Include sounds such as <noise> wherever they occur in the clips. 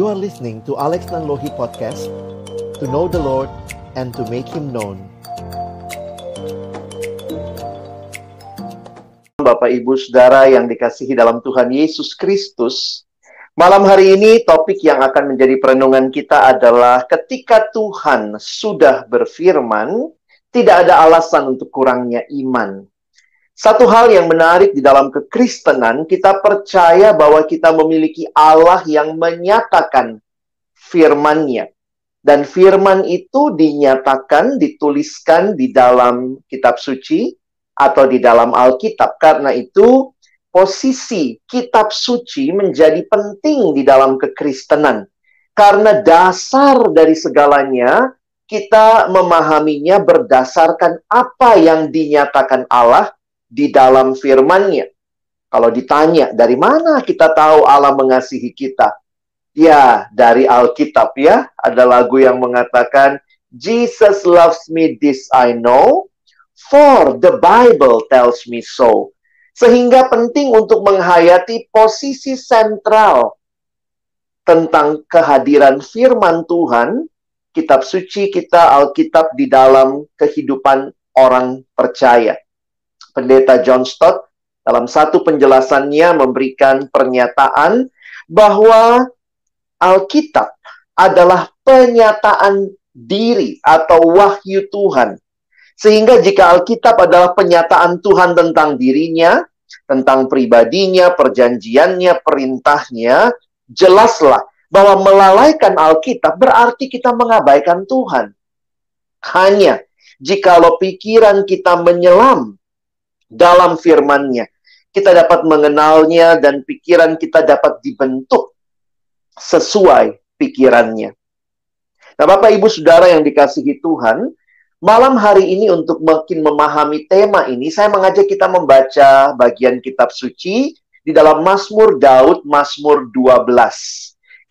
You are listening to Alex Nanlohi Podcast To know the Lord and to make Him known Bapak Ibu Saudara yang dikasihi dalam Tuhan Yesus Kristus Malam hari ini topik yang akan menjadi perenungan kita adalah ketika Tuhan sudah berfirman, tidak ada alasan untuk kurangnya iman. Satu hal yang menarik di dalam kekristenan, kita percaya bahwa kita memiliki Allah yang menyatakan firman-Nya. Dan firman itu dinyatakan, dituliskan di dalam kitab suci atau di dalam Alkitab. Karena itu, posisi kitab suci menjadi penting di dalam kekristenan. Karena dasar dari segalanya, kita memahaminya berdasarkan apa yang dinyatakan Allah di dalam firman-Nya. Kalau ditanya, dari mana kita tahu Allah mengasihi kita? Ya, dari Alkitab ya. Ada lagu yang mengatakan, Jesus loves me, this I know, for the Bible tells me so. Sehingga penting untuk menghayati posisi sentral tentang kehadiran firman Tuhan, kitab suci kita, Alkitab di dalam kehidupan orang percaya. Pendeta John Stott dalam satu penjelasannya memberikan pernyataan bahwa Alkitab adalah penyataan diri atau wahyu Tuhan. Sehingga jika Alkitab adalah penyataan Tuhan tentang dirinya, tentang pribadinya, perjanjiannya, perintahnya, jelaslah bahwa melalaikan Alkitab berarti kita mengabaikan Tuhan. Hanya jikalau pikiran kita menyelam dalam firman-Nya. Kita dapat mengenalnya dan pikiran kita dapat dibentuk sesuai pikirannya. Nah, Bapak Ibu Saudara yang dikasihi Tuhan, malam hari ini untuk makin memahami tema ini, saya mengajak kita membaca bagian kitab suci di dalam Mazmur Daud, Mazmur 12.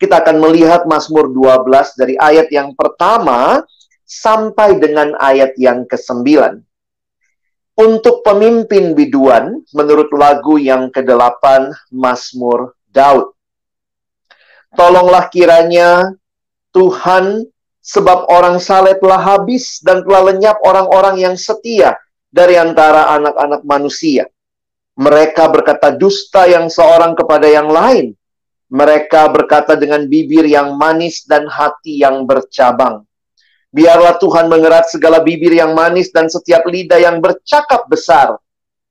Kita akan melihat Mazmur 12 dari ayat yang pertama sampai dengan ayat yang ke-9 untuk pemimpin biduan menurut lagu yang ke-8 Mazmur Daud. Tolonglah kiranya Tuhan sebab orang saleh telah habis dan telah lenyap orang-orang yang setia dari antara anak-anak manusia. Mereka berkata dusta yang seorang kepada yang lain. Mereka berkata dengan bibir yang manis dan hati yang bercabang. Biarlah Tuhan mengerat segala bibir yang manis dan setiap lidah yang bercakap besar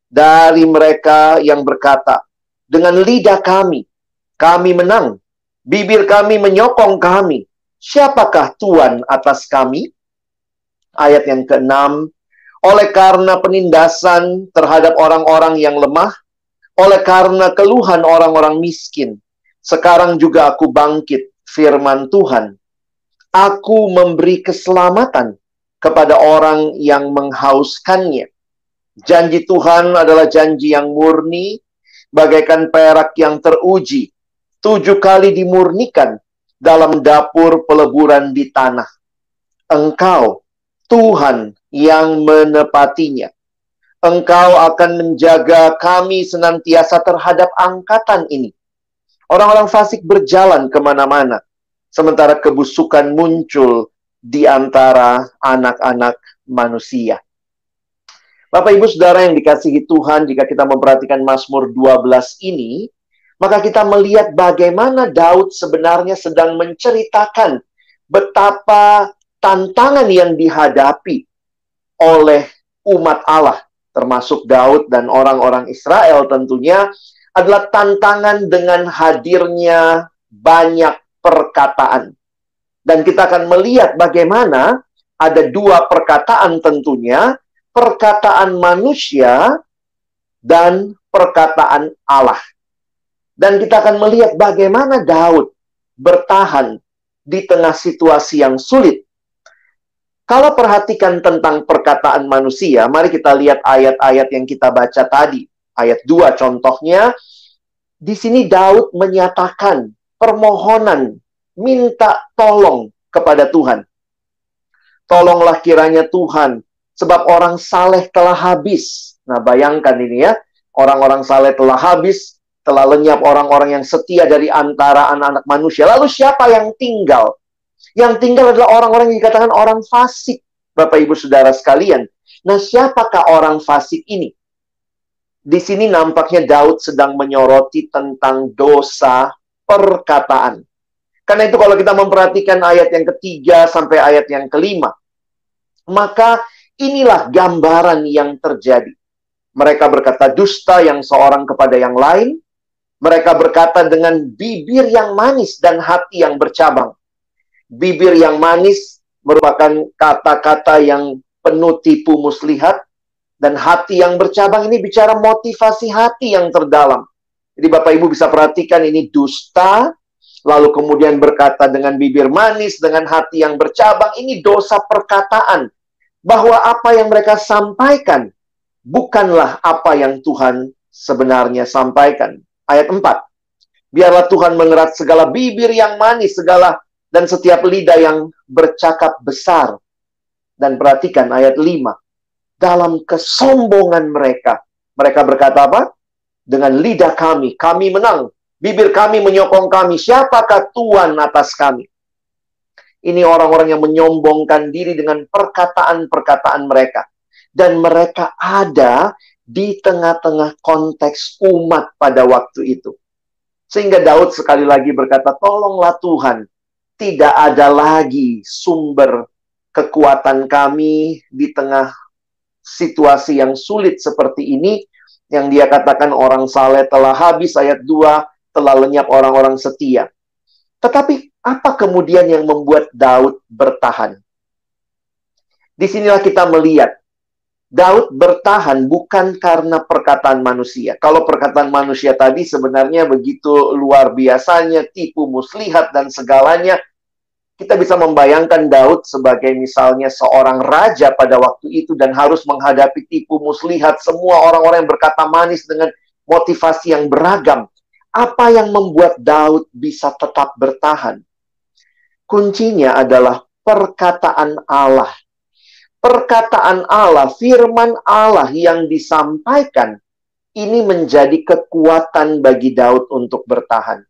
dari mereka yang berkata, dengan lidah kami, kami menang. Bibir kami menyokong kami. Siapakah Tuhan atas kami? Ayat yang keenam, oleh karena penindasan terhadap orang-orang yang lemah, oleh karena keluhan orang-orang miskin, sekarang juga aku bangkit firman Tuhan Aku memberi keselamatan kepada orang yang menghauskannya. Janji Tuhan adalah janji yang murni, bagaikan perak yang teruji, tujuh kali dimurnikan dalam dapur peleburan di tanah. Engkau, Tuhan yang menepatinya. Engkau akan menjaga kami senantiasa terhadap angkatan ini. Orang-orang fasik berjalan ke mana-mana sementara kebusukan muncul di antara anak-anak manusia. Bapak Ibu Saudara yang dikasihi Tuhan, jika kita memperhatikan Mazmur 12 ini, maka kita melihat bagaimana Daud sebenarnya sedang menceritakan betapa tantangan yang dihadapi oleh umat Allah, termasuk Daud dan orang-orang Israel tentunya, adalah tantangan dengan hadirnya banyak perkataan. Dan kita akan melihat bagaimana ada dua perkataan tentunya, perkataan manusia dan perkataan Allah. Dan kita akan melihat bagaimana Daud bertahan di tengah situasi yang sulit. Kalau perhatikan tentang perkataan manusia, mari kita lihat ayat-ayat yang kita baca tadi. Ayat 2 contohnya, di sini Daud menyatakan permohonan, minta tolong kepada Tuhan. Tolonglah kiranya Tuhan, sebab orang saleh telah habis. Nah, bayangkan ini ya, orang-orang saleh telah habis, telah lenyap orang-orang yang setia dari antara anak-anak manusia. Lalu siapa yang tinggal? Yang tinggal adalah orang-orang yang dikatakan orang fasik, Bapak Ibu Saudara sekalian. Nah, siapakah orang fasik ini? Di sini nampaknya Daud sedang menyoroti tentang dosa perkataan. Karena itu kalau kita memperhatikan ayat yang ketiga sampai ayat yang kelima, maka inilah gambaran yang terjadi. Mereka berkata dusta yang seorang kepada yang lain, mereka berkata dengan bibir yang manis dan hati yang bercabang. Bibir yang manis merupakan kata-kata yang penuh tipu muslihat dan hati yang bercabang ini bicara motivasi hati yang terdalam. Jadi Bapak Ibu bisa perhatikan ini dusta, lalu kemudian berkata dengan bibir manis, dengan hati yang bercabang, ini dosa perkataan. Bahwa apa yang mereka sampaikan bukanlah apa yang Tuhan sebenarnya sampaikan ayat 4. Biarlah Tuhan mengerat segala bibir yang manis, segala dan setiap lidah yang bercakap besar. Dan perhatikan ayat 5. Dalam kesombongan mereka, mereka berkata apa? Dengan lidah kami, kami menang. Bibir kami menyokong kami. Siapakah Tuhan atas kami? Ini orang-orang yang menyombongkan diri dengan perkataan-perkataan mereka. Dan mereka ada di tengah-tengah konteks umat pada waktu itu. Sehingga Daud sekali lagi berkata, "Tolonglah Tuhan, tidak ada lagi sumber kekuatan kami di tengah situasi yang sulit seperti ini." Yang dia katakan orang saleh telah habis ayat 2, telah lenyap orang-orang setia. Tetapi apa kemudian yang membuat Daud bertahan? Di sinilah kita melihat Daud bertahan bukan karena perkataan manusia. Kalau perkataan manusia tadi sebenarnya begitu luar biasanya, tipu muslihat dan segalanya, kita bisa membayangkan Daud sebagai misalnya seorang raja pada waktu itu dan harus menghadapi tipu muslihat semua orang-orang yang berkata manis dengan motivasi yang beragam. Apa yang membuat Daud bisa tetap bertahan? Kuncinya adalah perkataan Allah perkataan Allah, firman Allah yang disampaikan ini menjadi kekuatan bagi Daud untuk bertahan.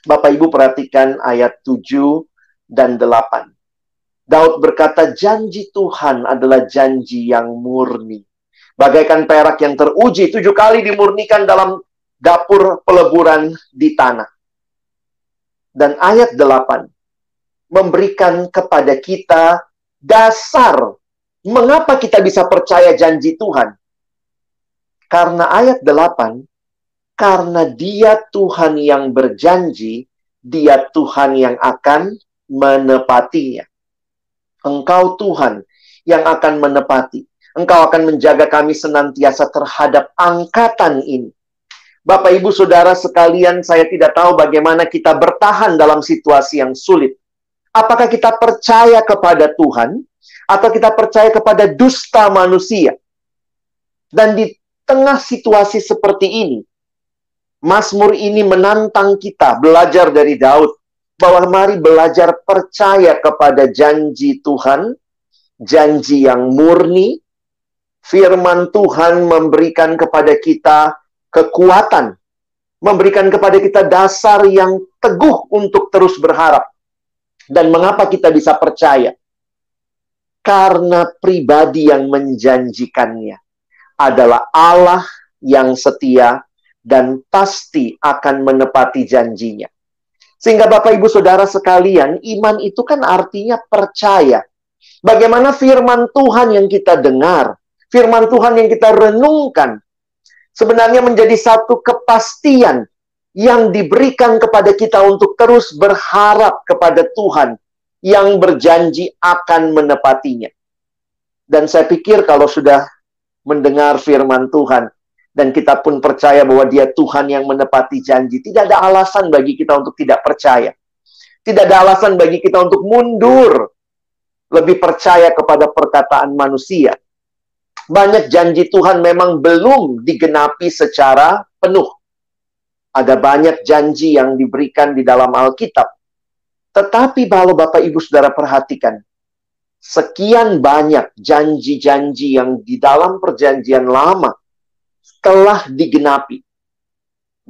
Bapak Ibu perhatikan ayat 7 dan 8. Daud berkata, janji Tuhan adalah janji yang murni. Bagaikan perak yang teruji, tujuh kali dimurnikan dalam dapur peleburan di tanah. Dan ayat 8, memberikan kepada kita dasar mengapa kita bisa percaya janji Tuhan. Karena ayat 8, karena dia Tuhan yang berjanji, dia Tuhan yang akan menepatinya. Engkau Tuhan yang akan menepati. Engkau akan menjaga kami senantiasa terhadap angkatan ini. Bapak, Ibu, Saudara sekalian, saya tidak tahu bagaimana kita bertahan dalam situasi yang sulit. Apakah kita percaya kepada Tuhan atau kita percaya kepada dusta manusia? Dan di tengah situasi seperti ini, Mazmur ini menantang kita belajar dari Daud bahwa mari belajar percaya kepada janji Tuhan, janji yang murni, firman Tuhan memberikan kepada kita kekuatan, memberikan kepada kita dasar yang teguh untuk terus berharap. Dan mengapa kita bisa percaya? Karena pribadi yang menjanjikannya adalah Allah yang setia dan pasti akan menepati janjinya. Sehingga Bapak Ibu Saudara sekalian, iman itu kan artinya percaya. Bagaimana firman Tuhan yang kita dengar, firman Tuhan yang kita renungkan, sebenarnya menjadi satu kepastian yang diberikan kepada kita untuk terus berharap kepada Tuhan yang berjanji akan menepatinya. Dan saya pikir kalau sudah mendengar firman Tuhan dan kita pun percaya bahwa dia Tuhan yang menepati janji, tidak ada alasan bagi kita untuk tidak percaya. Tidak ada alasan bagi kita untuk mundur lebih percaya kepada perkataan manusia. Banyak janji Tuhan memang belum digenapi secara penuh ada banyak janji yang diberikan di dalam Alkitab. Tetapi kalau Bapak Ibu Saudara perhatikan, sekian banyak janji-janji yang di dalam perjanjian lama telah digenapi.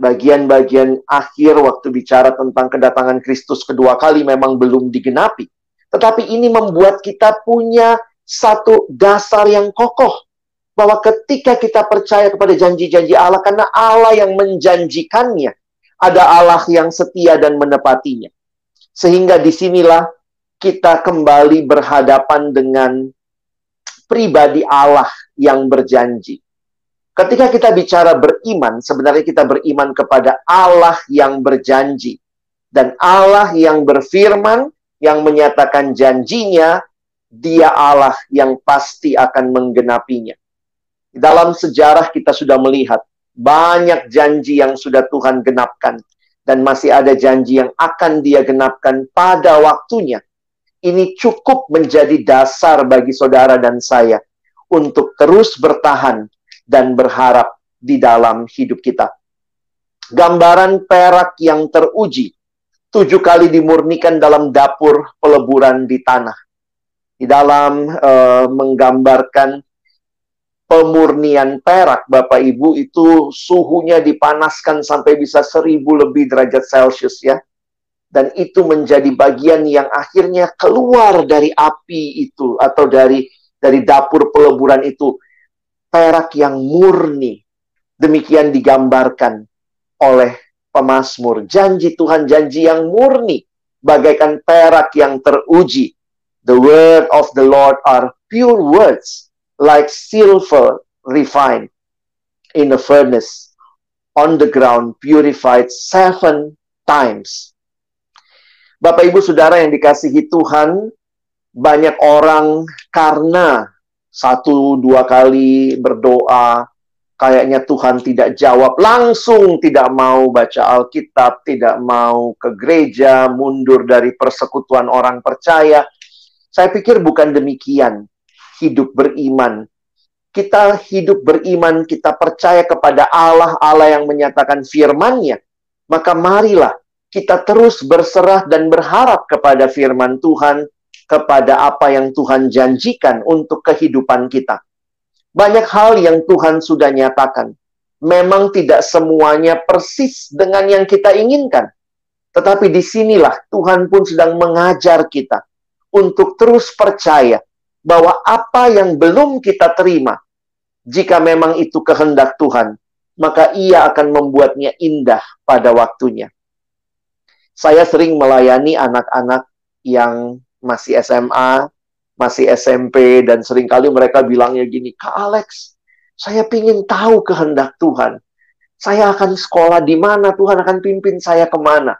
bagian-bagian akhir waktu bicara tentang kedatangan Kristus kedua kali memang belum digenapi. Tetapi ini membuat kita punya satu dasar yang kokoh bahwa ketika kita percaya kepada janji-janji Allah karena Allah yang menjanjikannya, ada Allah yang setia dan menepatinya. Sehingga di sinilah kita kembali berhadapan dengan pribadi Allah yang berjanji. Ketika kita bicara beriman, sebenarnya kita beriman kepada Allah yang berjanji. Dan Allah yang berfirman, yang menyatakan janjinya, dia Allah yang pasti akan menggenapinya. Dalam sejarah kita sudah melihat banyak janji yang sudah Tuhan genapkan. Dan masih ada janji yang akan dia genapkan pada waktunya ini cukup menjadi dasar bagi saudara dan saya untuk terus bertahan dan berharap di dalam hidup kita. Gambaran perak yang teruji, tujuh kali dimurnikan dalam dapur peleburan di tanah. Di dalam uh, menggambarkan pemurnian perak, Bapak Ibu, itu suhunya dipanaskan sampai bisa seribu lebih derajat Celcius ya dan itu menjadi bagian yang akhirnya keluar dari api itu atau dari dari dapur peleburan itu perak yang murni. Demikian digambarkan oleh pemazmur. Janji Tuhan janji yang murni. Bagaikan perak yang teruji. The word of the Lord are pure words like silver refined in a furnace on the ground purified seven times. Bapak Ibu Saudara yang dikasihi Tuhan, banyak orang karena satu dua kali berdoa, kayaknya Tuhan tidak jawab langsung, tidak mau baca Alkitab, tidak mau ke gereja, mundur dari persekutuan orang percaya. Saya pikir bukan demikian hidup beriman. Kita hidup beriman, kita percaya kepada Allah, Allah yang menyatakan firman-Nya. Maka marilah kita terus berserah dan berharap kepada firman Tuhan, kepada apa yang Tuhan janjikan untuk kehidupan kita. Banyak hal yang Tuhan sudah nyatakan. Memang tidak semuanya persis dengan yang kita inginkan. Tetapi di sinilah Tuhan pun sedang mengajar kita untuk terus percaya bahwa apa yang belum kita terima, jika memang itu kehendak Tuhan, maka ia akan membuatnya indah pada waktunya saya sering melayani anak-anak yang masih SMA, masih SMP, dan sering kali mereka bilangnya gini, Kak Alex, saya ingin tahu kehendak Tuhan. Saya akan sekolah di mana, Tuhan akan pimpin saya ke mana.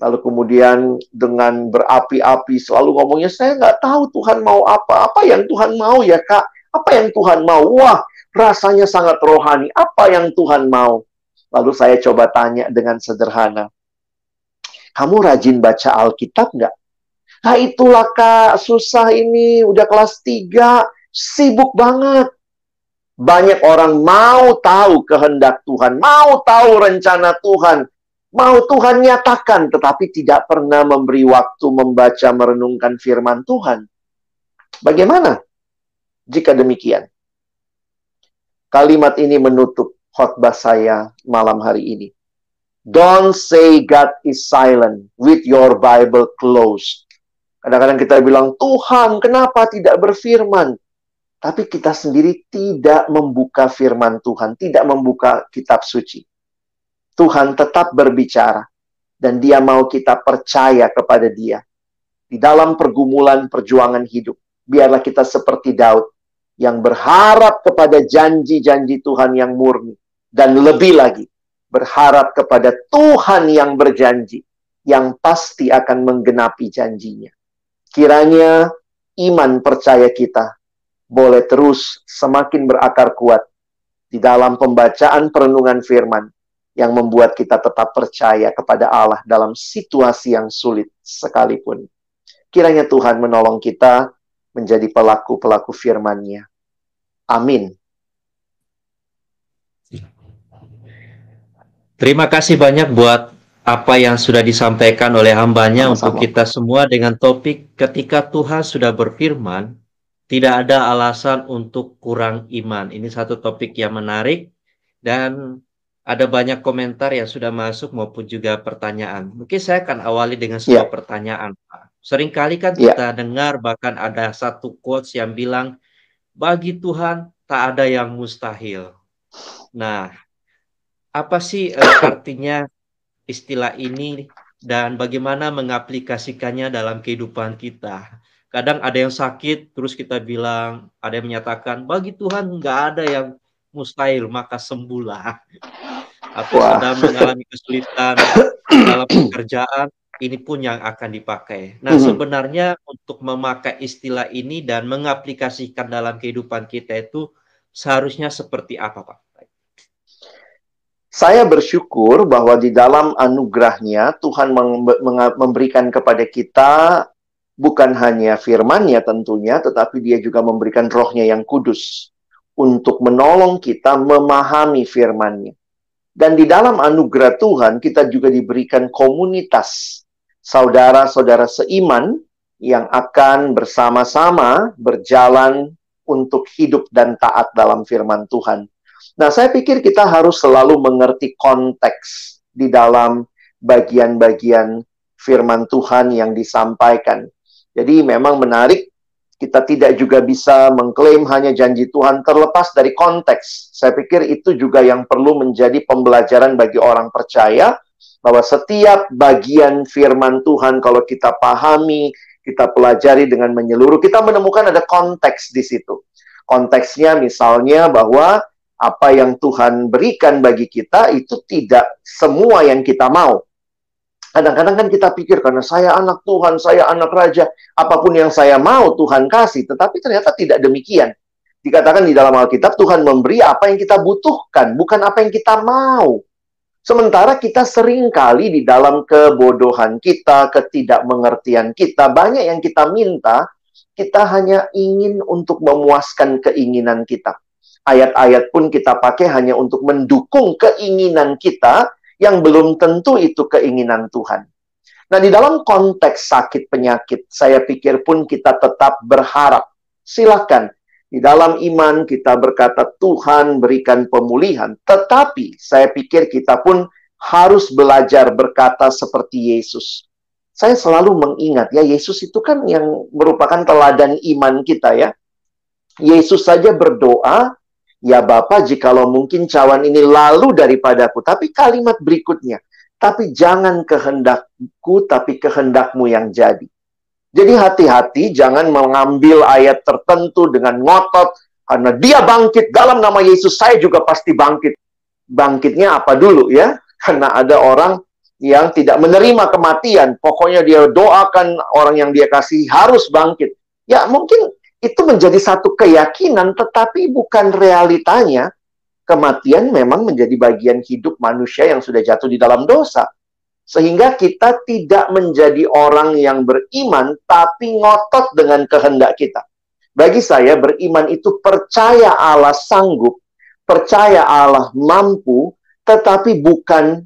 Lalu kemudian dengan berapi-api selalu ngomongnya, saya nggak tahu Tuhan mau apa. Apa yang Tuhan mau ya kak? Apa yang Tuhan mau? Wah, rasanya sangat rohani. Apa yang Tuhan mau? Lalu saya coba tanya dengan sederhana. Kamu rajin baca Alkitab nggak? Nah itulah kak, susah ini, udah kelas 3, sibuk banget. Banyak orang mau tahu kehendak Tuhan, mau tahu rencana Tuhan, mau Tuhan nyatakan, tetapi tidak pernah memberi waktu membaca merenungkan firman Tuhan. Bagaimana jika demikian? Kalimat ini menutup khotbah saya malam hari ini. Don't say God is silent with your Bible closed. Kadang-kadang kita bilang, Tuhan kenapa tidak berfirman? Tapi kita sendiri tidak membuka firman Tuhan, tidak membuka kitab suci. Tuhan tetap berbicara, dan dia mau kita percaya kepada dia. Di dalam pergumulan perjuangan hidup, biarlah kita seperti Daud, yang berharap kepada janji-janji Tuhan yang murni. Dan lebih lagi, berharap kepada Tuhan yang berjanji, yang pasti akan menggenapi janjinya. Kiranya iman percaya kita boleh terus semakin berakar kuat di dalam pembacaan perenungan firman yang membuat kita tetap percaya kepada Allah dalam situasi yang sulit sekalipun. Kiranya Tuhan menolong kita menjadi pelaku-pelaku firman-Nya. Amin. Terima kasih banyak buat apa yang sudah disampaikan oleh hambanya Sama-sama. untuk kita semua dengan topik ketika Tuhan sudah berfirman, tidak ada alasan untuk kurang iman. Ini satu topik yang menarik dan ada banyak komentar yang sudah masuk maupun juga pertanyaan. Mungkin saya akan awali dengan sebuah Ya. pertanyaan, Pak. Seringkali kan Ya. kita dengar bahkan ada satu quotes yang bilang, bagi Tuhan tak ada yang mustahil. Nah, apa sih eh, artinya istilah ini dan bagaimana mengaplikasikannya dalam kehidupan kita? Kadang ada yang sakit, terus kita bilang, ada yang menyatakan, bagi Tuhan nggak ada yang mustahil, maka sembuhlah. Atau Wah. sedang mengalami kesulitan dalam pekerjaan, ini pun yang akan dipakai. Nah, Mhm. sebenarnya untuk memakai istilah ini dan mengaplikasikan dalam kehidupan kita itu seharusnya seperti apa, Pak? Saya bersyukur bahwa di dalam anugerahnya Tuhan memberikan kepada kita bukan hanya firman-Nya tentunya, tetapi dia juga memberikan rohnya yang kudus untuk menolong kita memahami firman-Nya. Dan di dalam anugerah Tuhan kita juga diberikan komunitas saudara-saudara seiman yang akan bersama-sama berjalan untuk hidup dan taat dalam firman Tuhan. Nah, saya pikir kita harus selalu mengerti konteks di dalam bagian-bagian firman Tuhan yang disampaikan. Jadi memang menarik kita tidak juga bisa mengklaim hanya janji Tuhan terlepas dari konteks. Saya pikir itu juga yang perlu menjadi pembelajaran bagi orang percaya bahwa setiap bagian firman Tuhan kalau kita pahami, kita pelajari dengan menyeluruh, kita menemukan ada konteks di situ. Konteksnya misalnya bahwa apa yang Tuhan berikan bagi kita itu tidak semua yang kita mau. Kadang-kadang kan kita pikir karena saya anak Tuhan, saya anak raja, apa pun yang saya mau Tuhan kasih, tetapi ternyata tidak demikian. Dikatakan di dalam Alkitab Tuhan memberi apa yang kita butuhkan, bukan apa yang kita mau. Sementara kita sering kali di dalam kebodohan kita, ketidakmengertian kita, banyak yang kita minta, kita hanya ingin untuk memuaskan keinginan kita. Ayat-ayat pun kita pakai hanya untuk mendukung keinginan kita yang belum tentu itu keinginan Tuhan. Nah, di dalam konteks sakit penyakit, saya pikir pun kita tetap berharap. Silakan, di dalam iman kita berkata Tuhan berikan pemulihan. Tetapi saya pikir kita pun harus belajar berkata seperti Yesus. Saya selalu mengingat ya, Yesus itu kan yang merupakan teladan iman kita ya. Yesus saja berdoa, Ya Bapa, jikalau mungkin cawan ini lalu daripadaku. Tapi kalimat berikutnya, tapi jangan kehendakku, tapi kehendakmu yang jadi. Jadi hati-hati, jangan mengambil ayat tertentu dengan ngotot, karena dia bangkit dalam nama Yesus, saya juga pasti bangkit. Bangkitnya apa dulu ya? Karena ada orang yang tidak menerima kematian, pokoknya dia doakan orang yang dia kasih harus bangkit. Ya mungkin itu menjadi satu keyakinan, tetapi bukan realitanya. Kematian memang menjadi bagian hidup manusia yang sudah jatuh di dalam dosa. Sehingga kita tidak menjadi orang yang beriman, tapi ngotot dengan kehendak kita. Bagi saya, beriman itu percaya Allah sanggup, percaya Allah mampu, tetapi bukan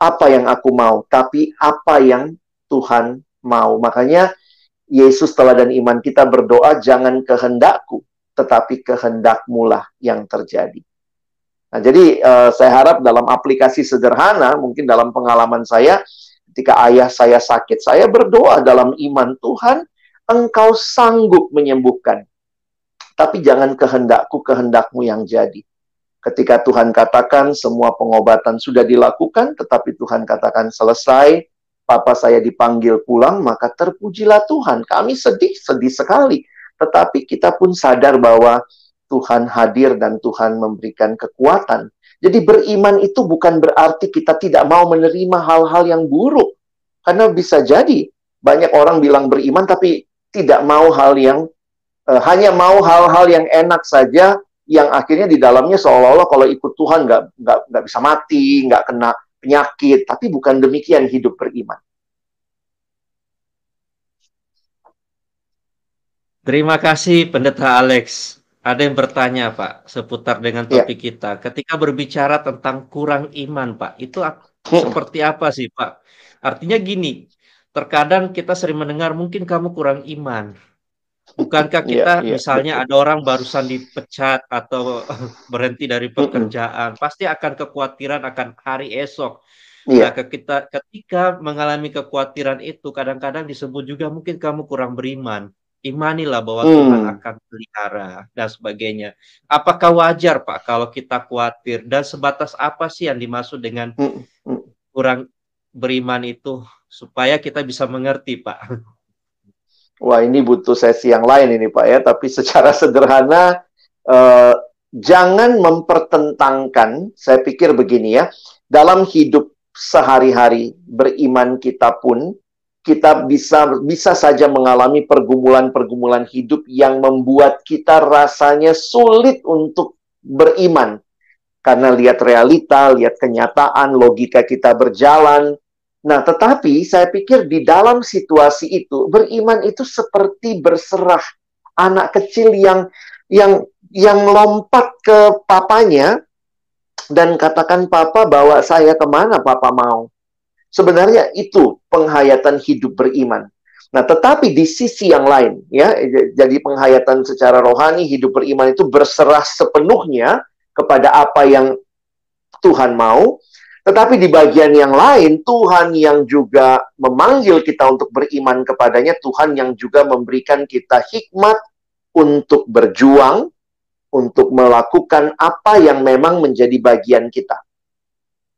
apa yang aku mau, tapi apa yang Tuhan mau. Makanya, Yesus teladan iman kita berdoa jangan kehendakku tetapi kehendakmu lah yang terjadi. Nah, jadi uh, saya harap dalam aplikasi sederhana mungkin dalam pengalaman saya ketika ayah saya sakit saya berdoa dalam iman Tuhan engkau sanggup menyembuhkan. Tapi jangan kehendakku kehendakmu yang jadi. Ketika Tuhan katakan semua pengobatan sudah dilakukan tetapi Tuhan katakan selesai papa saya dipanggil pulang, maka terpujilah Tuhan. Kami sedih, sedih sekali. Tetapi kita pun sadar bahwa Tuhan hadir dan Tuhan memberikan kekuatan. Jadi beriman itu bukan berarti kita tidak mau menerima hal-hal yang buruk. Karena bisa jadi banyak orang bilang beriman tapi tidak mau hal yang uh, hanya mau hal-hal yang enak saja yang akhirnya di dalamnya seolah-olah kalau ikut Tuhan nggak nggak nggak bisa mati, nggak kena penyakit, tapi bukan demikian hidup beriman. Terima kasih Pendeta Alex. Ada yang bertanya Pak seputar dengan topik ya. kita. Ketika berbicara tentang kurang iman Pak, itu hmm. seperti apa sih Pak? Artinya gini, terkadang kita sering mendengar mungkin kamu kurang iman. Bukankah Iya, kita iya, misalnya betul. ada orang barusan dipecat atau <laughs> berhenti dari pekerjaan, pasti akan kekhawatiran akan hari esok. Iya, Nah, kita ketika mengalami kekhawatiran itu kadang-kadang disebut juga mungkin kamu kurang beriman. Imanilah bahwa Tuhan Hmm. akan pelihara dan sebagainya. Apakah wajar, Pak, kalau kita khawatir dan sebatas apa sih yang dimaksud dengan Mm, mm. kurang beriman itu supaya kita bisa mengerti, Pak? <laughs> Wah, ini butuh sesi yang lain ini, Pak ya. Tapi secara <laughs> sederhana, eh, jangan mempertentangkan. Saya pikir begini ya, dalam hidup sehari-hari beriman kita pun kita bisa bisa saja mengalami pergumulan-pergumulan hidup yang membuat kita rasanya sulit untuk beriman karena lihat realita, lihat kenyataan, logika kita berjalan. Nah, tetapi saya pikir di dalam situasi itu beriman itu seperti berserah anak kecil yang yang yang lompat ke papanya dan katakan papa bawa saya ke mana papa mau. Sebenarnya itu penghayatan hidup beriman. Nah, tetapi di sisi yang lain, ya, jadi penghayatan secara rohani hidup beriman itu berserah sepenuhnya kepada apa yang Tuhan mau. Tetapi di bagian yang lain, Tuhan yang juga memanggil kita untuk beriman kepadanya, Tuhan yang juga memberikan kita hikmat untuk berjuang, untuk melakukan apa yang memang menjadi bagian kita.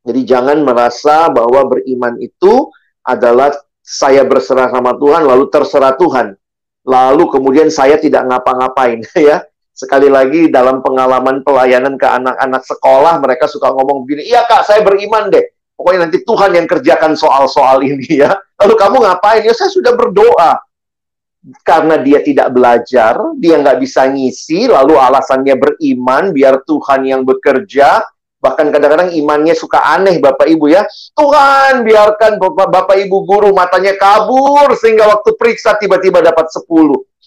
Jadi jangan merasa bahwa beriman itu adalah saya berserah sama Tuhan lalu terserah Tuhan. Lalu kemudian saya tidak ngapa-ngapain <laughs> ya. Sekali lagi dalam pengalaman pelayanan ke anak-anak sekolah mereka suka ngomong begini, "Iya Kak, saya beriman deh. Pokoknya nanti Tuhan yang kerjakan soal-soal ini <laughs> ya." Lalu kamu ngapain? Ya saya sudah berdoa. Karena dia tidak belajar, dia nggak bisa ngisi, lalu alasannya beriman biar Tuhan yang bekerja, Bahkan kadang-kadang imannya suka aneh Bapak Ibu ya. Tuhan biarkan Bapak, Bapak Ibu guru matanya kabur sehingga waktu periksa tiba-tiba dapat 10.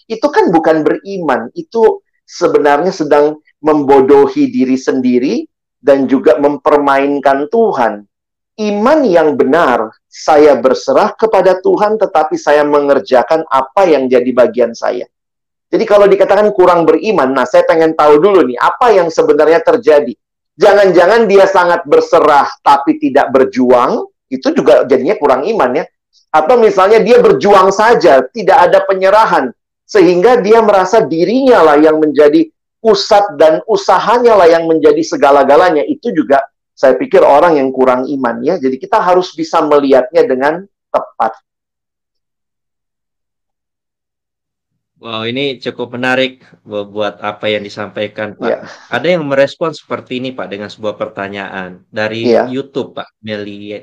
Itu kan bukan beriman. Itu sebenarnya sedang membodohi diri sendiri dan juga mempermainkan Tuhan. Iman yang benar, saya berserah kepada Tuhan tetapi saya mengerjakan apa yang jadi bagian saya. Jadi kalau dikatakan kurang beriman, nah saya pengen tahu dulu nih, apa yang sebenarnya terjadi? Jangan-jangan dia sangat berserah tapi tidak berjuang, itu juga jadinya kurang iman ya. Atau misalnya dia berjuang saja, tidak ada penyerahan, sehingga dia merasa dirinya lah yang menjadi pusat dan usahanya lah yang menjadi segala-galanya. Itu juga saya pikir orang yang kurang iman ya. Jadi kita harus bisa melihatnya dengan tepat. Wow, ini cukup menarik buat apa yang disampaikan, Pak. Ya. Ada yang merespon seperti ini, Pak, dengan sebuah pertanyaan dari Ya. YouTube, Pak, Meli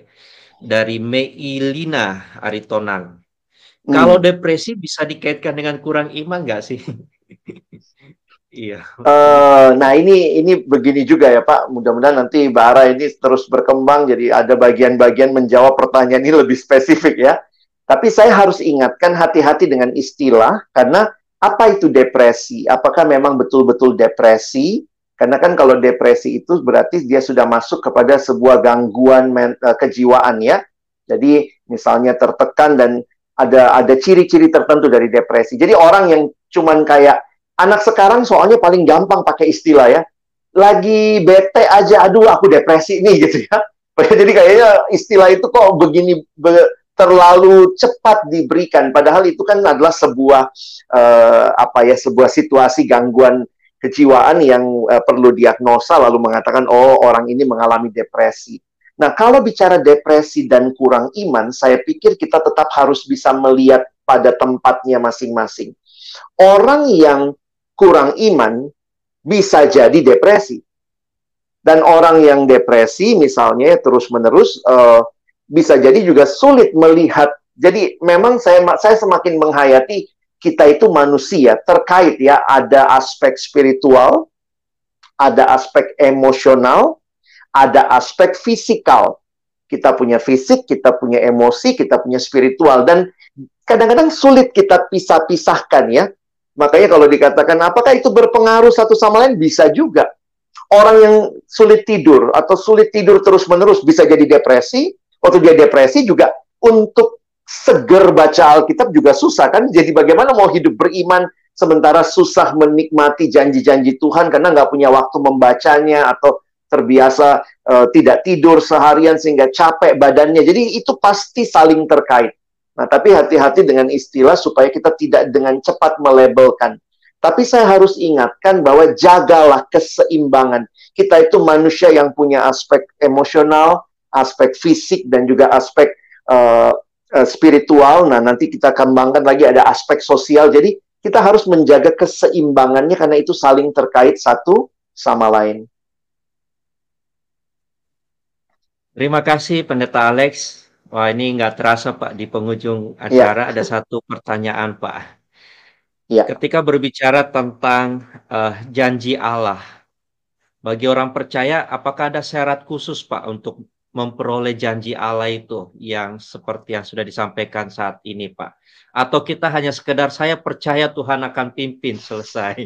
dari Meilina Aritonang. Hmm. Kalau depresi bisa dikaitkan dengan kurang iman nggak sih? <laughs> Iya. Eh, nah ini ini begini juga ya Pak. Mudah-mudahan nanti Bara ini terus berkembang jadi ada bagian-bagian menjawab pertanyaan ini lebih spesifik ya. Tapi saya harus ingatkan hati-hati dengan istilah karena apa itu depresi? Apakah memang betul-betul depresi? Karena kan kalau depresi itu berarti dia sudah masuk kepada sebuah gangguan men- eh, kejiwaan ya. Jadi misalnya tertekan dan ada ada ciri-ciri tertentu dari depresi. Jadi orang yang cuman kayak anak sekarang soalnya paling gampang pakai istilah ya. Lagi bete aja, aduh aku depresi nih <laughs> gitu ya. Jadi kayaknya istilah itu kok begini be- terlalu cepat diberikan. Padahal itu kan adalah sebuah eh, apa ya sebuah situasi gangguan kejiwaan yang eh, perlu diagnosa lalu mengatakan oh orang ini mengalami depresi. Nah kalau bicara depresi dan kurang iman, saya pikir kita tetap harus bisa melihat pada tempatnya masing-masing. Orang yang kurang iman bisa jadi depresi. Dan orang yang depresi misalnya terus-menerus uh, bisa jadi juga sulit melihat. Jadi memang saya saya semakin menghayati kita itu manusia terkait ya ada aspek spiritual, ada aspek emosional, ada aspek fisikal. Kita punya fisik, kita punya emosi, kita punya spiritual dan kadang-kadang sulit kita pisah-pisahkan ya. Makanya kalau dikatakan apakah itu berpengaruh satu sama lain bisa juga. Orang yang sulit tidur atau sulit tidur terus-menerus bisa jadi depresi. Waktu dia depresi juga untuk seger baca Alkitab juga susah kan. Jadi bagaimana mau hidup beriman sementara susah menikmati janji-janji Tuhan karena nggak punya waktu membacanya atau terbiasa uh, tidak tidur seharian sehingga capek badannya. Jadi itu pasti saling terkait. Nah, tapi hati-hati dengan istilah supaya kita tidak dengan cepat melabelkan. Tapi saya harus ingatkan bahwa jagalah keseimbangan. Kita itu manusia yang punya aspek emosional, aspek fisik, dan juga aspek uh, spiritual. Nah, nanti kita kembangkan lagi ada aspek sosial. Jadi, kita harus menjaga keseimbangannya karena itu saling terkait satu sama lain. Terima kasih Pendeta Alex. Wah ini nggak terasa Pak di penghujung acara ya. ada satu pertanyaan Pak. Ya. Ketika berbicara tentang uh, janji Allah, bagi orang percaya apakah ada syarat khusus Pak untuk memperoleh janji Allah itu yang seperti yang sudah disampaikan saat ini, Pak? Atau kita hanya sekedar saya percaya Tuhan akan pimpin selesai?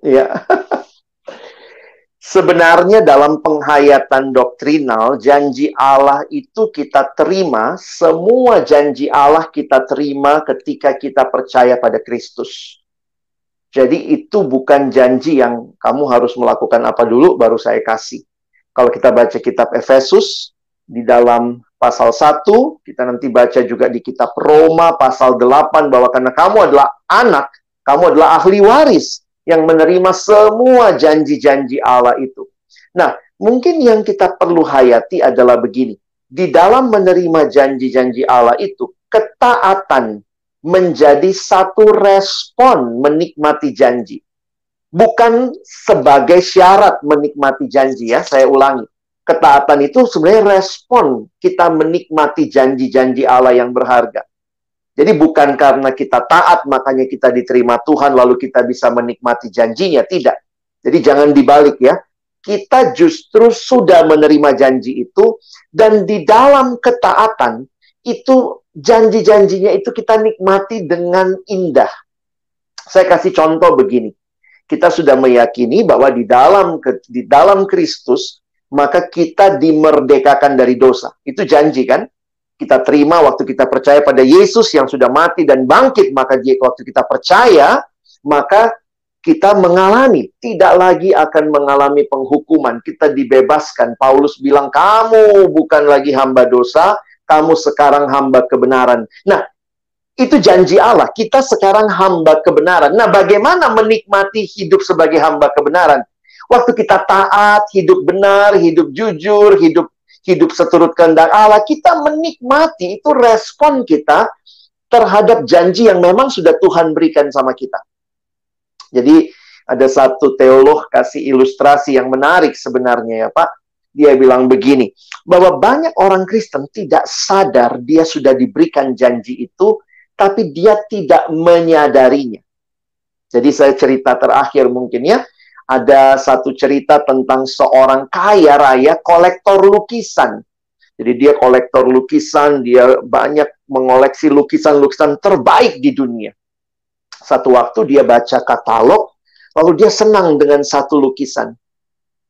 Iya. <laughs> Sebenarnya dalam penghayatan doktrinal, janji Allah itu kita terima, semua janji Allah kita terima ketika kita percaya pada Kristus. Jadi itu bukan janji yang kamu harus melakukan apa dulu baru saya kasih kalau kita baca kitab Efesus di dalam pasal 1, kita nanti baca juga di kitab Roma pasal 8 bahwa karena kamu adalah anak, kamu adalah ahli waris yang menerima semua janji-janji Allah itu. Nah, mungkin yang kita perlu hayati adalah begini. Di dalam menerima janji-janji Allah itu, ketaatan menjadi satu respon menikmati janji bukan sebagai syarat menikmati janji ya, saya ulangi. Ketaatan itu sebenarnya respon kita menikmati janji-janji Allah yang berharga. Jadi bukan karena kita taat makanya kita diterima Tuhan lalu kita bisa menikmati janjinya, tidak. Jadi jangan dibalik ya. Kita justru sudah menerima janji itu dan di dalam ketaatan itu janji-janjinya itu kita nikmati dengan indah. Saya kasih contoh begini kita sudah meyakini bahwa di dalam di dalam Kristus maka kita dimerdekakan dari dosa. Itu janji kan? Kita terima waktu kita percaya pada Yesus yang sudah mati dan bangkit, maka waktu kita percaya, maka kita mengalami, tidak lagi akan mengalami penghukuman. Kita dibebaskan. Paulus bilang, kamu bukan lagi hamba dosa, kamu sekarang hamba kebenaran. Nah, itu janji Allah. Kita sekarang hamba kebenaran. Nah, bagaimana menikmati hidup sebagai hamba kebenaran? Waktu kita taat, hidup benar, hidup jujur, hidup hidup seturut kehendak Allah, kita menikmati itu respon kita terhadap janji yang memang sudah Tuhan berikan sama kita. Jadi ada satu teolog kasih ilustrasi yang menarik sebenarnya ya Pak. Dia bilang begini, bahwa banyak orang Kristen tidak sadar dia sudah diberikan janji itu tapi dia tidak menyadarinya. Jadi saya cerita terakhir mungkin ya, ada satu cerita tentang seorang kaya raya kolektor lukisan. Jadi dia kolektor lukisan, dia banyak mengoleksi lukisan-lukisan terbaik di dunia. Satu waktu dia baca katalog, lalu dia senang dengan satu lukisan.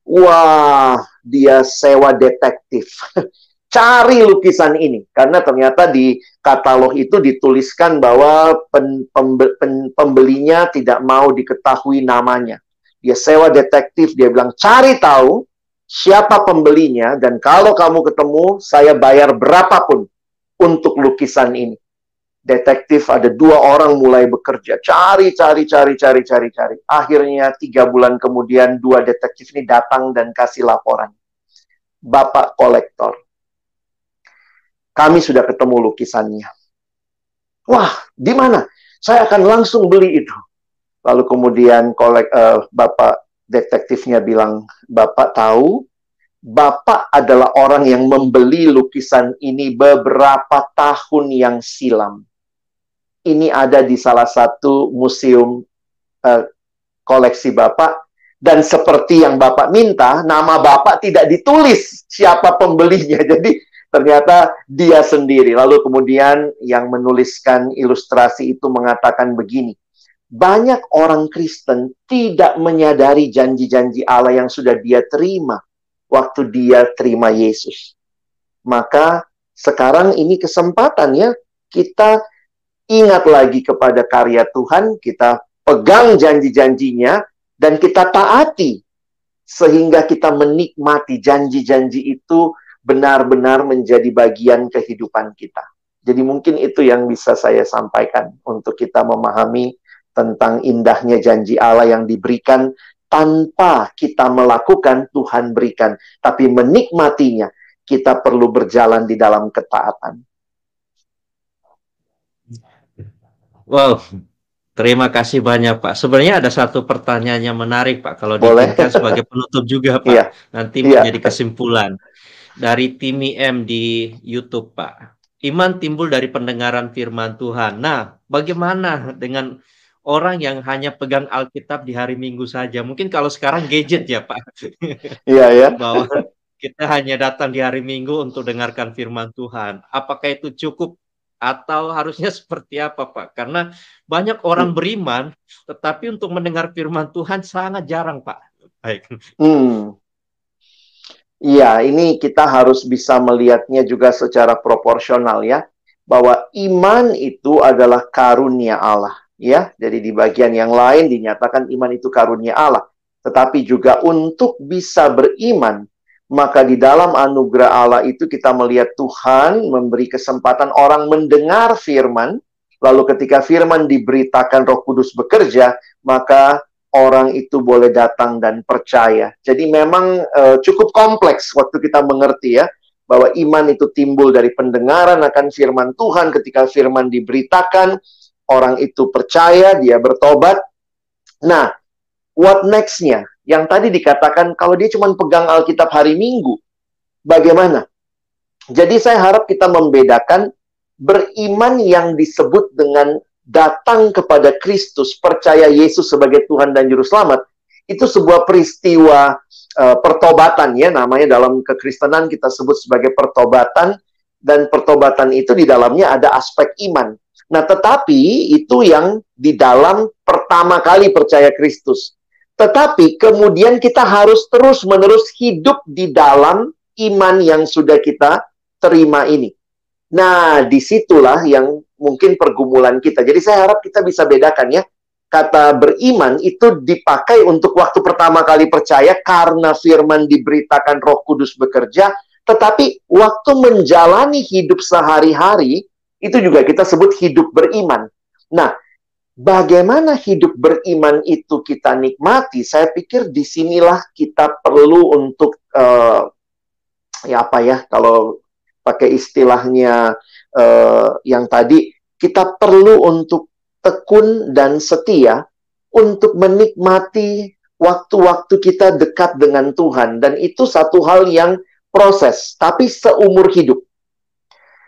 Wah, dia sewa detektif. <laughs> cari lukisan ini karena ternyata di katalog itu dituliskan bahwa pembelinya tidak mau diketahui namanya. Dia sewa detektif, dia bilang cari tahu siapa pembelinya dan kalau kamu ketemu saya bayar berapapun untuk lukisan ini. Detektif ada dua orang mulai bekerja, cari, cari, cari, cari, cari, cari. Akhirnya tiga bulan kemudian dua detektif ini datang dan kasih laporan. Bapak kolektor, kami sudah ketemu lukisannya. Wah, di mana? Saya akan langsung beli itu. Lalu kemudian kolek, uh, Bapak detektifnya bilang, Bapak tahu, Bapak adalah orang yang membeli lukisan ini beberapa tahun yang silam. Ini ada di salah satu museum uh, koleksi Bapak. Dan seperti yang Bapak minta, nama Bapak tidak ditulis siapa pembelinya. <laughs> Jadi ternyata dia sendiri. Lalu kemudian yang menuliskan ilustrasi itu mengatakan begini, banyak orang Kristen tidak menyadari janji-janji Allah yang sudah dia terima waktu dia terima Yesus. Maka sekarang ini kesempatan ya kita ingat lagi kepada karya Tuhan, kita pegang janji-janjinya, dan kita taati sehingga kita menikmati janji-janji itu benar-benar menjadi bagian kehidupan kita. Jadi mungkin itu yang bisa saya sampaikan untuk kita memahami tentang indahnya janji Allah yang diberikan tanpa kita melakukan Tuhan berikan, tapi menikmatinya kita perlu berjalan di dalam ketaatan. Wow, terima kasih banyak Pak. Sebenarnya ada satu pertanyaan yang menarik Pak, kalau diizinkan sebagai penutup juga Pak, iya. nanti iya. menjadi kesimpulan dari Timi M di YouTube Pak. Iman timbul dari pendengaran firman Tuhan. Nah, bagaimana dengan orang yang hanya pegang Alkitab di hari Minggu saja? Mungkin kalau sekarang gadget ya Pak. <laughs> Iya ya. <laughs> Bahwa kita hanya datang di hari Minggu untuk dengarkan firman Tuhan. Apakah itu cukup atau harusnya seperti apa Pak? Karena banyak orang hmm. beriman, tetapi untuk mendengar firman Tuhan sangat jarang Pak. Baik. Hmm. Iya, ini kita harus bisa melihatnya juga secara proporsional ya, bahwa iman itu adalah karunia Allah, ya. Jadi di bagian yang lain dinyatakan iman itu karunia Allah, tetapi juga untuk bisa beriman maka di dalam anugerah Allah itu kita melihat Tuhan memberi kesempatan orang mendengar firman, lalu ketika firman diberitakan Roh Kudus bekerja, maka orang itu boleh datang dan percaya. Jadi memang uh, cukup kompleks waktu kita mengerti ya bahwa iman itu timbul dari pendengaran akan firman Tuhan ketika firman diberitakan, orang itu percaya, dia bertobat. Nah, what next-nya? Yang tadi dikatakan kalau dia cuma pegang Alkitab hari Minggu, bagaimana? Jadi saya harap kita membedakan beriman yang disebut dengan datang kepada Kristus, percaya Yesus sebagai Tuhan dan Juru Selamat, itu sebuah peristiwa uh, pertobatan ya, namanya dalam kekristenan kita sebut sebagai pertobatan, dan pertobatan itu di dalamnya ada aspek iman. Nah, tetapi itu yang di dalam pertama kali percaya Kristus. Tetapi kemudian kita harus terus-menerus hidup di dalam iman yang sudah kita terima ini. Nah, di situlah yang mungkin pergumulan kita. Jadi saya harap kita bisa bedakan ya. Kata beriman itu dipakai untuk waktu pertama kali percaya karena firman diberitakan roh kudus bekerja. Tetapi waktu menjalani hidup sehari-hari, itu juga kita sebut hidup beriman. Nah, bagaimana hidup beriman itu kita nikmati, saya pikir di sinilah kita perlu untuk uh, ya apa ya kalau pakai istilahnya uh, yang tadi kita perlu untuk tekun dan setia untuk menikmati waktu-waktu kita dekat dengan Tuhan. Dan itu satu hal yang proses. Tapi seumur hidup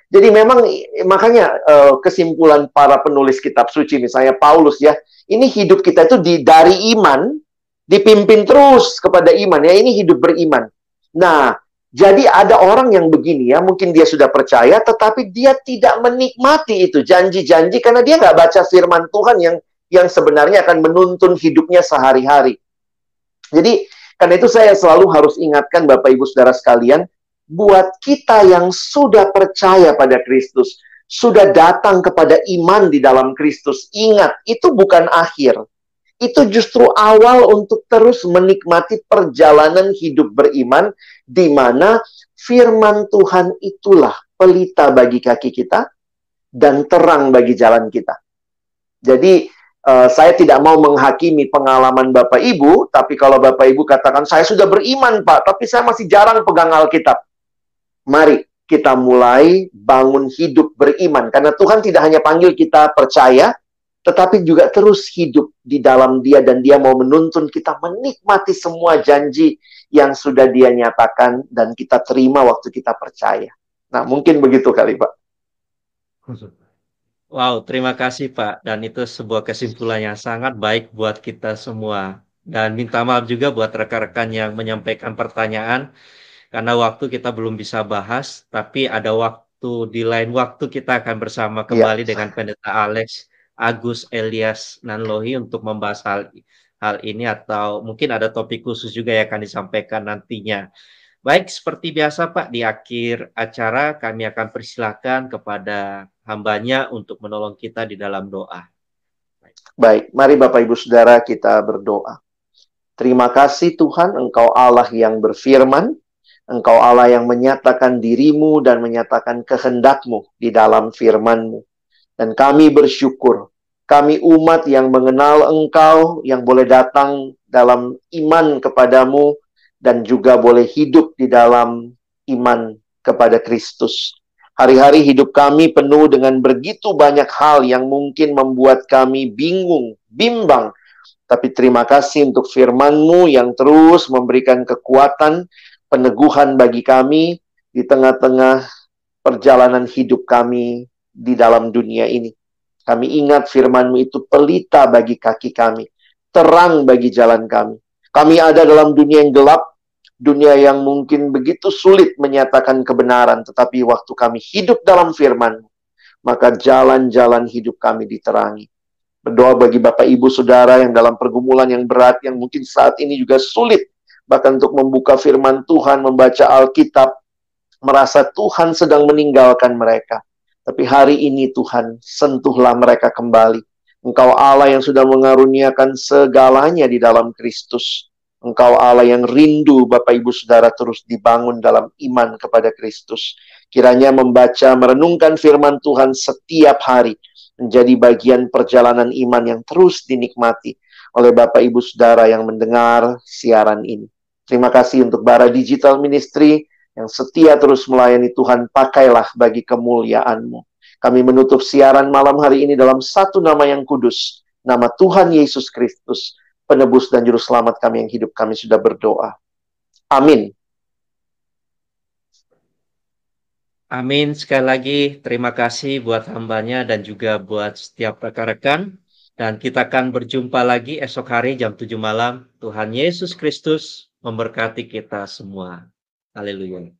jadi memang makanya uh, kesimpulan para penulis kitab suci misalnya Paulus ya, ini hidup kita itu di dari iman dipimpin terus kepada iman ya, ini hidup beriman. Nah, jadi ada orang yang begini ya, mungkin dia sudah percaya tetapi dia tidak menikmati itu janji-janji karena dia nggak baca firman Tuhan yang yang sebenarnya akan menuntun hidupnya sehari-hari. Jadi karena itu saya selalu harus ingatkan Bapak Ibu Saudara sekalian, buat kita yang sudah percaya pada Kristus, sudah datang kepada iman di dalam Kristus. Ingat, itu bukan akhir. Itu justru awal untuk terus menikmati perjalanan hidup beriman di mana firman Tuhan itulah pelita bagi kaki kita dan terang bagi jalan kita. Jadi uh, saya tidak mau menghakimi pengalaman Bapak Ibu, tapi kalau Bapak Ibu katakan saya sudah beriman Pak, tapi saya masih jarang pegang Alkitab mari kita mulai bangun hidup beriman. Karena Tuhan tidak hanya panggil kita percaya, tetapi juga terus hidup di dalam dia dan dia mau menuntun kita menikmati semua janji yang sudah dia nyatakan dan kita terima waktu kita percaya. Nah, mungkin begitu kali, Pak. Wow, terima kasih Pak. Dan itu sebuah kesimpulan yang sangat baik buat kita semua. Dan minta maaf juga buat rekan-rekan yang menyampaikan pertanyaan karena waktu kita belum bisa bahas, tapi ada waktu di lain waktu kita akan bersama iya. kembali ya. dengan Pendeta Alex Agus Elias Nanlohi untuk membahas hal hal ini atau mungkin ada topik khusus juga yang akan disampaikan nantinya. Baik, seperti biasa Pak, di akhir acara kami akan persilahkan kepada hambanya untuk menolong kita di dalam doa. Baik, mari Bapak Ibu Saudara kita berdoa. Terima kasih Tuhan, Engkau Allah yang berfirman, Engkau Allah yang menyatakan dirimu dan menyatakan kehendakmu di dalam firmanmu. Dan kami bersyukur, kami umat yang mengenal Engkau, yang boleh datang dalam iman kepadamu, dan juga boleh hidup di dalam iman kepada Kristus. Hari-hari hidup kami penuh dengan begitu banyak hal yang mungkin membuat kami bingung, bimbang. Tapi terima kasih untuk firman-Mu yang terus memberikan kekuatan, peneguhan bagi kami di tengah-tengah perjalanan hidup kami di dalam dunia ini. Kami ingat firman-Mu itu pelita bagi kaki kami, terang bagi jalan kami. Kami ada dalam dunia yang gelap, dunia yang mungkin begitu sulit menyatakan kebenaran, tetapi waktu kami hidup dalam firman, maka jalan-jalan hidup kami diterangi. Berdoa bagi Bapak Ibu Saudara yang dalam pergumulan yang berat, yang mungkin saat ini juga sulit, bahkan untuk membuka firman Tuhan, membaca Alkitab, merasa Tuhan sedang meninggalkan mereka. Tapi hari ini Tuhan, sentuhlah mereka kembali. Engkau Allah yang sudah mengaruniakan segalanya di dalam Kristus. Engkau Allah yang rindu Bapak Ibu Saudara terus dibangun dalam iman kepada Kristus. Kiranya membaca, merenungkan firman Tuhan setiap hari menjadi bagian perjalanan iman yang terus dinikmati oleh Bapak Ibu Saudara yang mendengar siaran ini. Terima kasih untuk Bara Digital Ministry yang setia terus melayani Tuhan, pakailah bagi kemuliaan-Mu. Kami menutup siaran malam hari ini dalam satu nama yang kudus, nama Tuhan Yesus Kristus penebus dan juru selamat kami yang hidup kami sudah berdoa. Amin. Amin. Sekali lagi terima kasih buat hambanya dan juga buat setiap rekan-rekan. Dan kita akan berjumpa lagi esok hari jam 7 malam. Tuhan Yesus Kristus memberkati kita semua. Haleluya.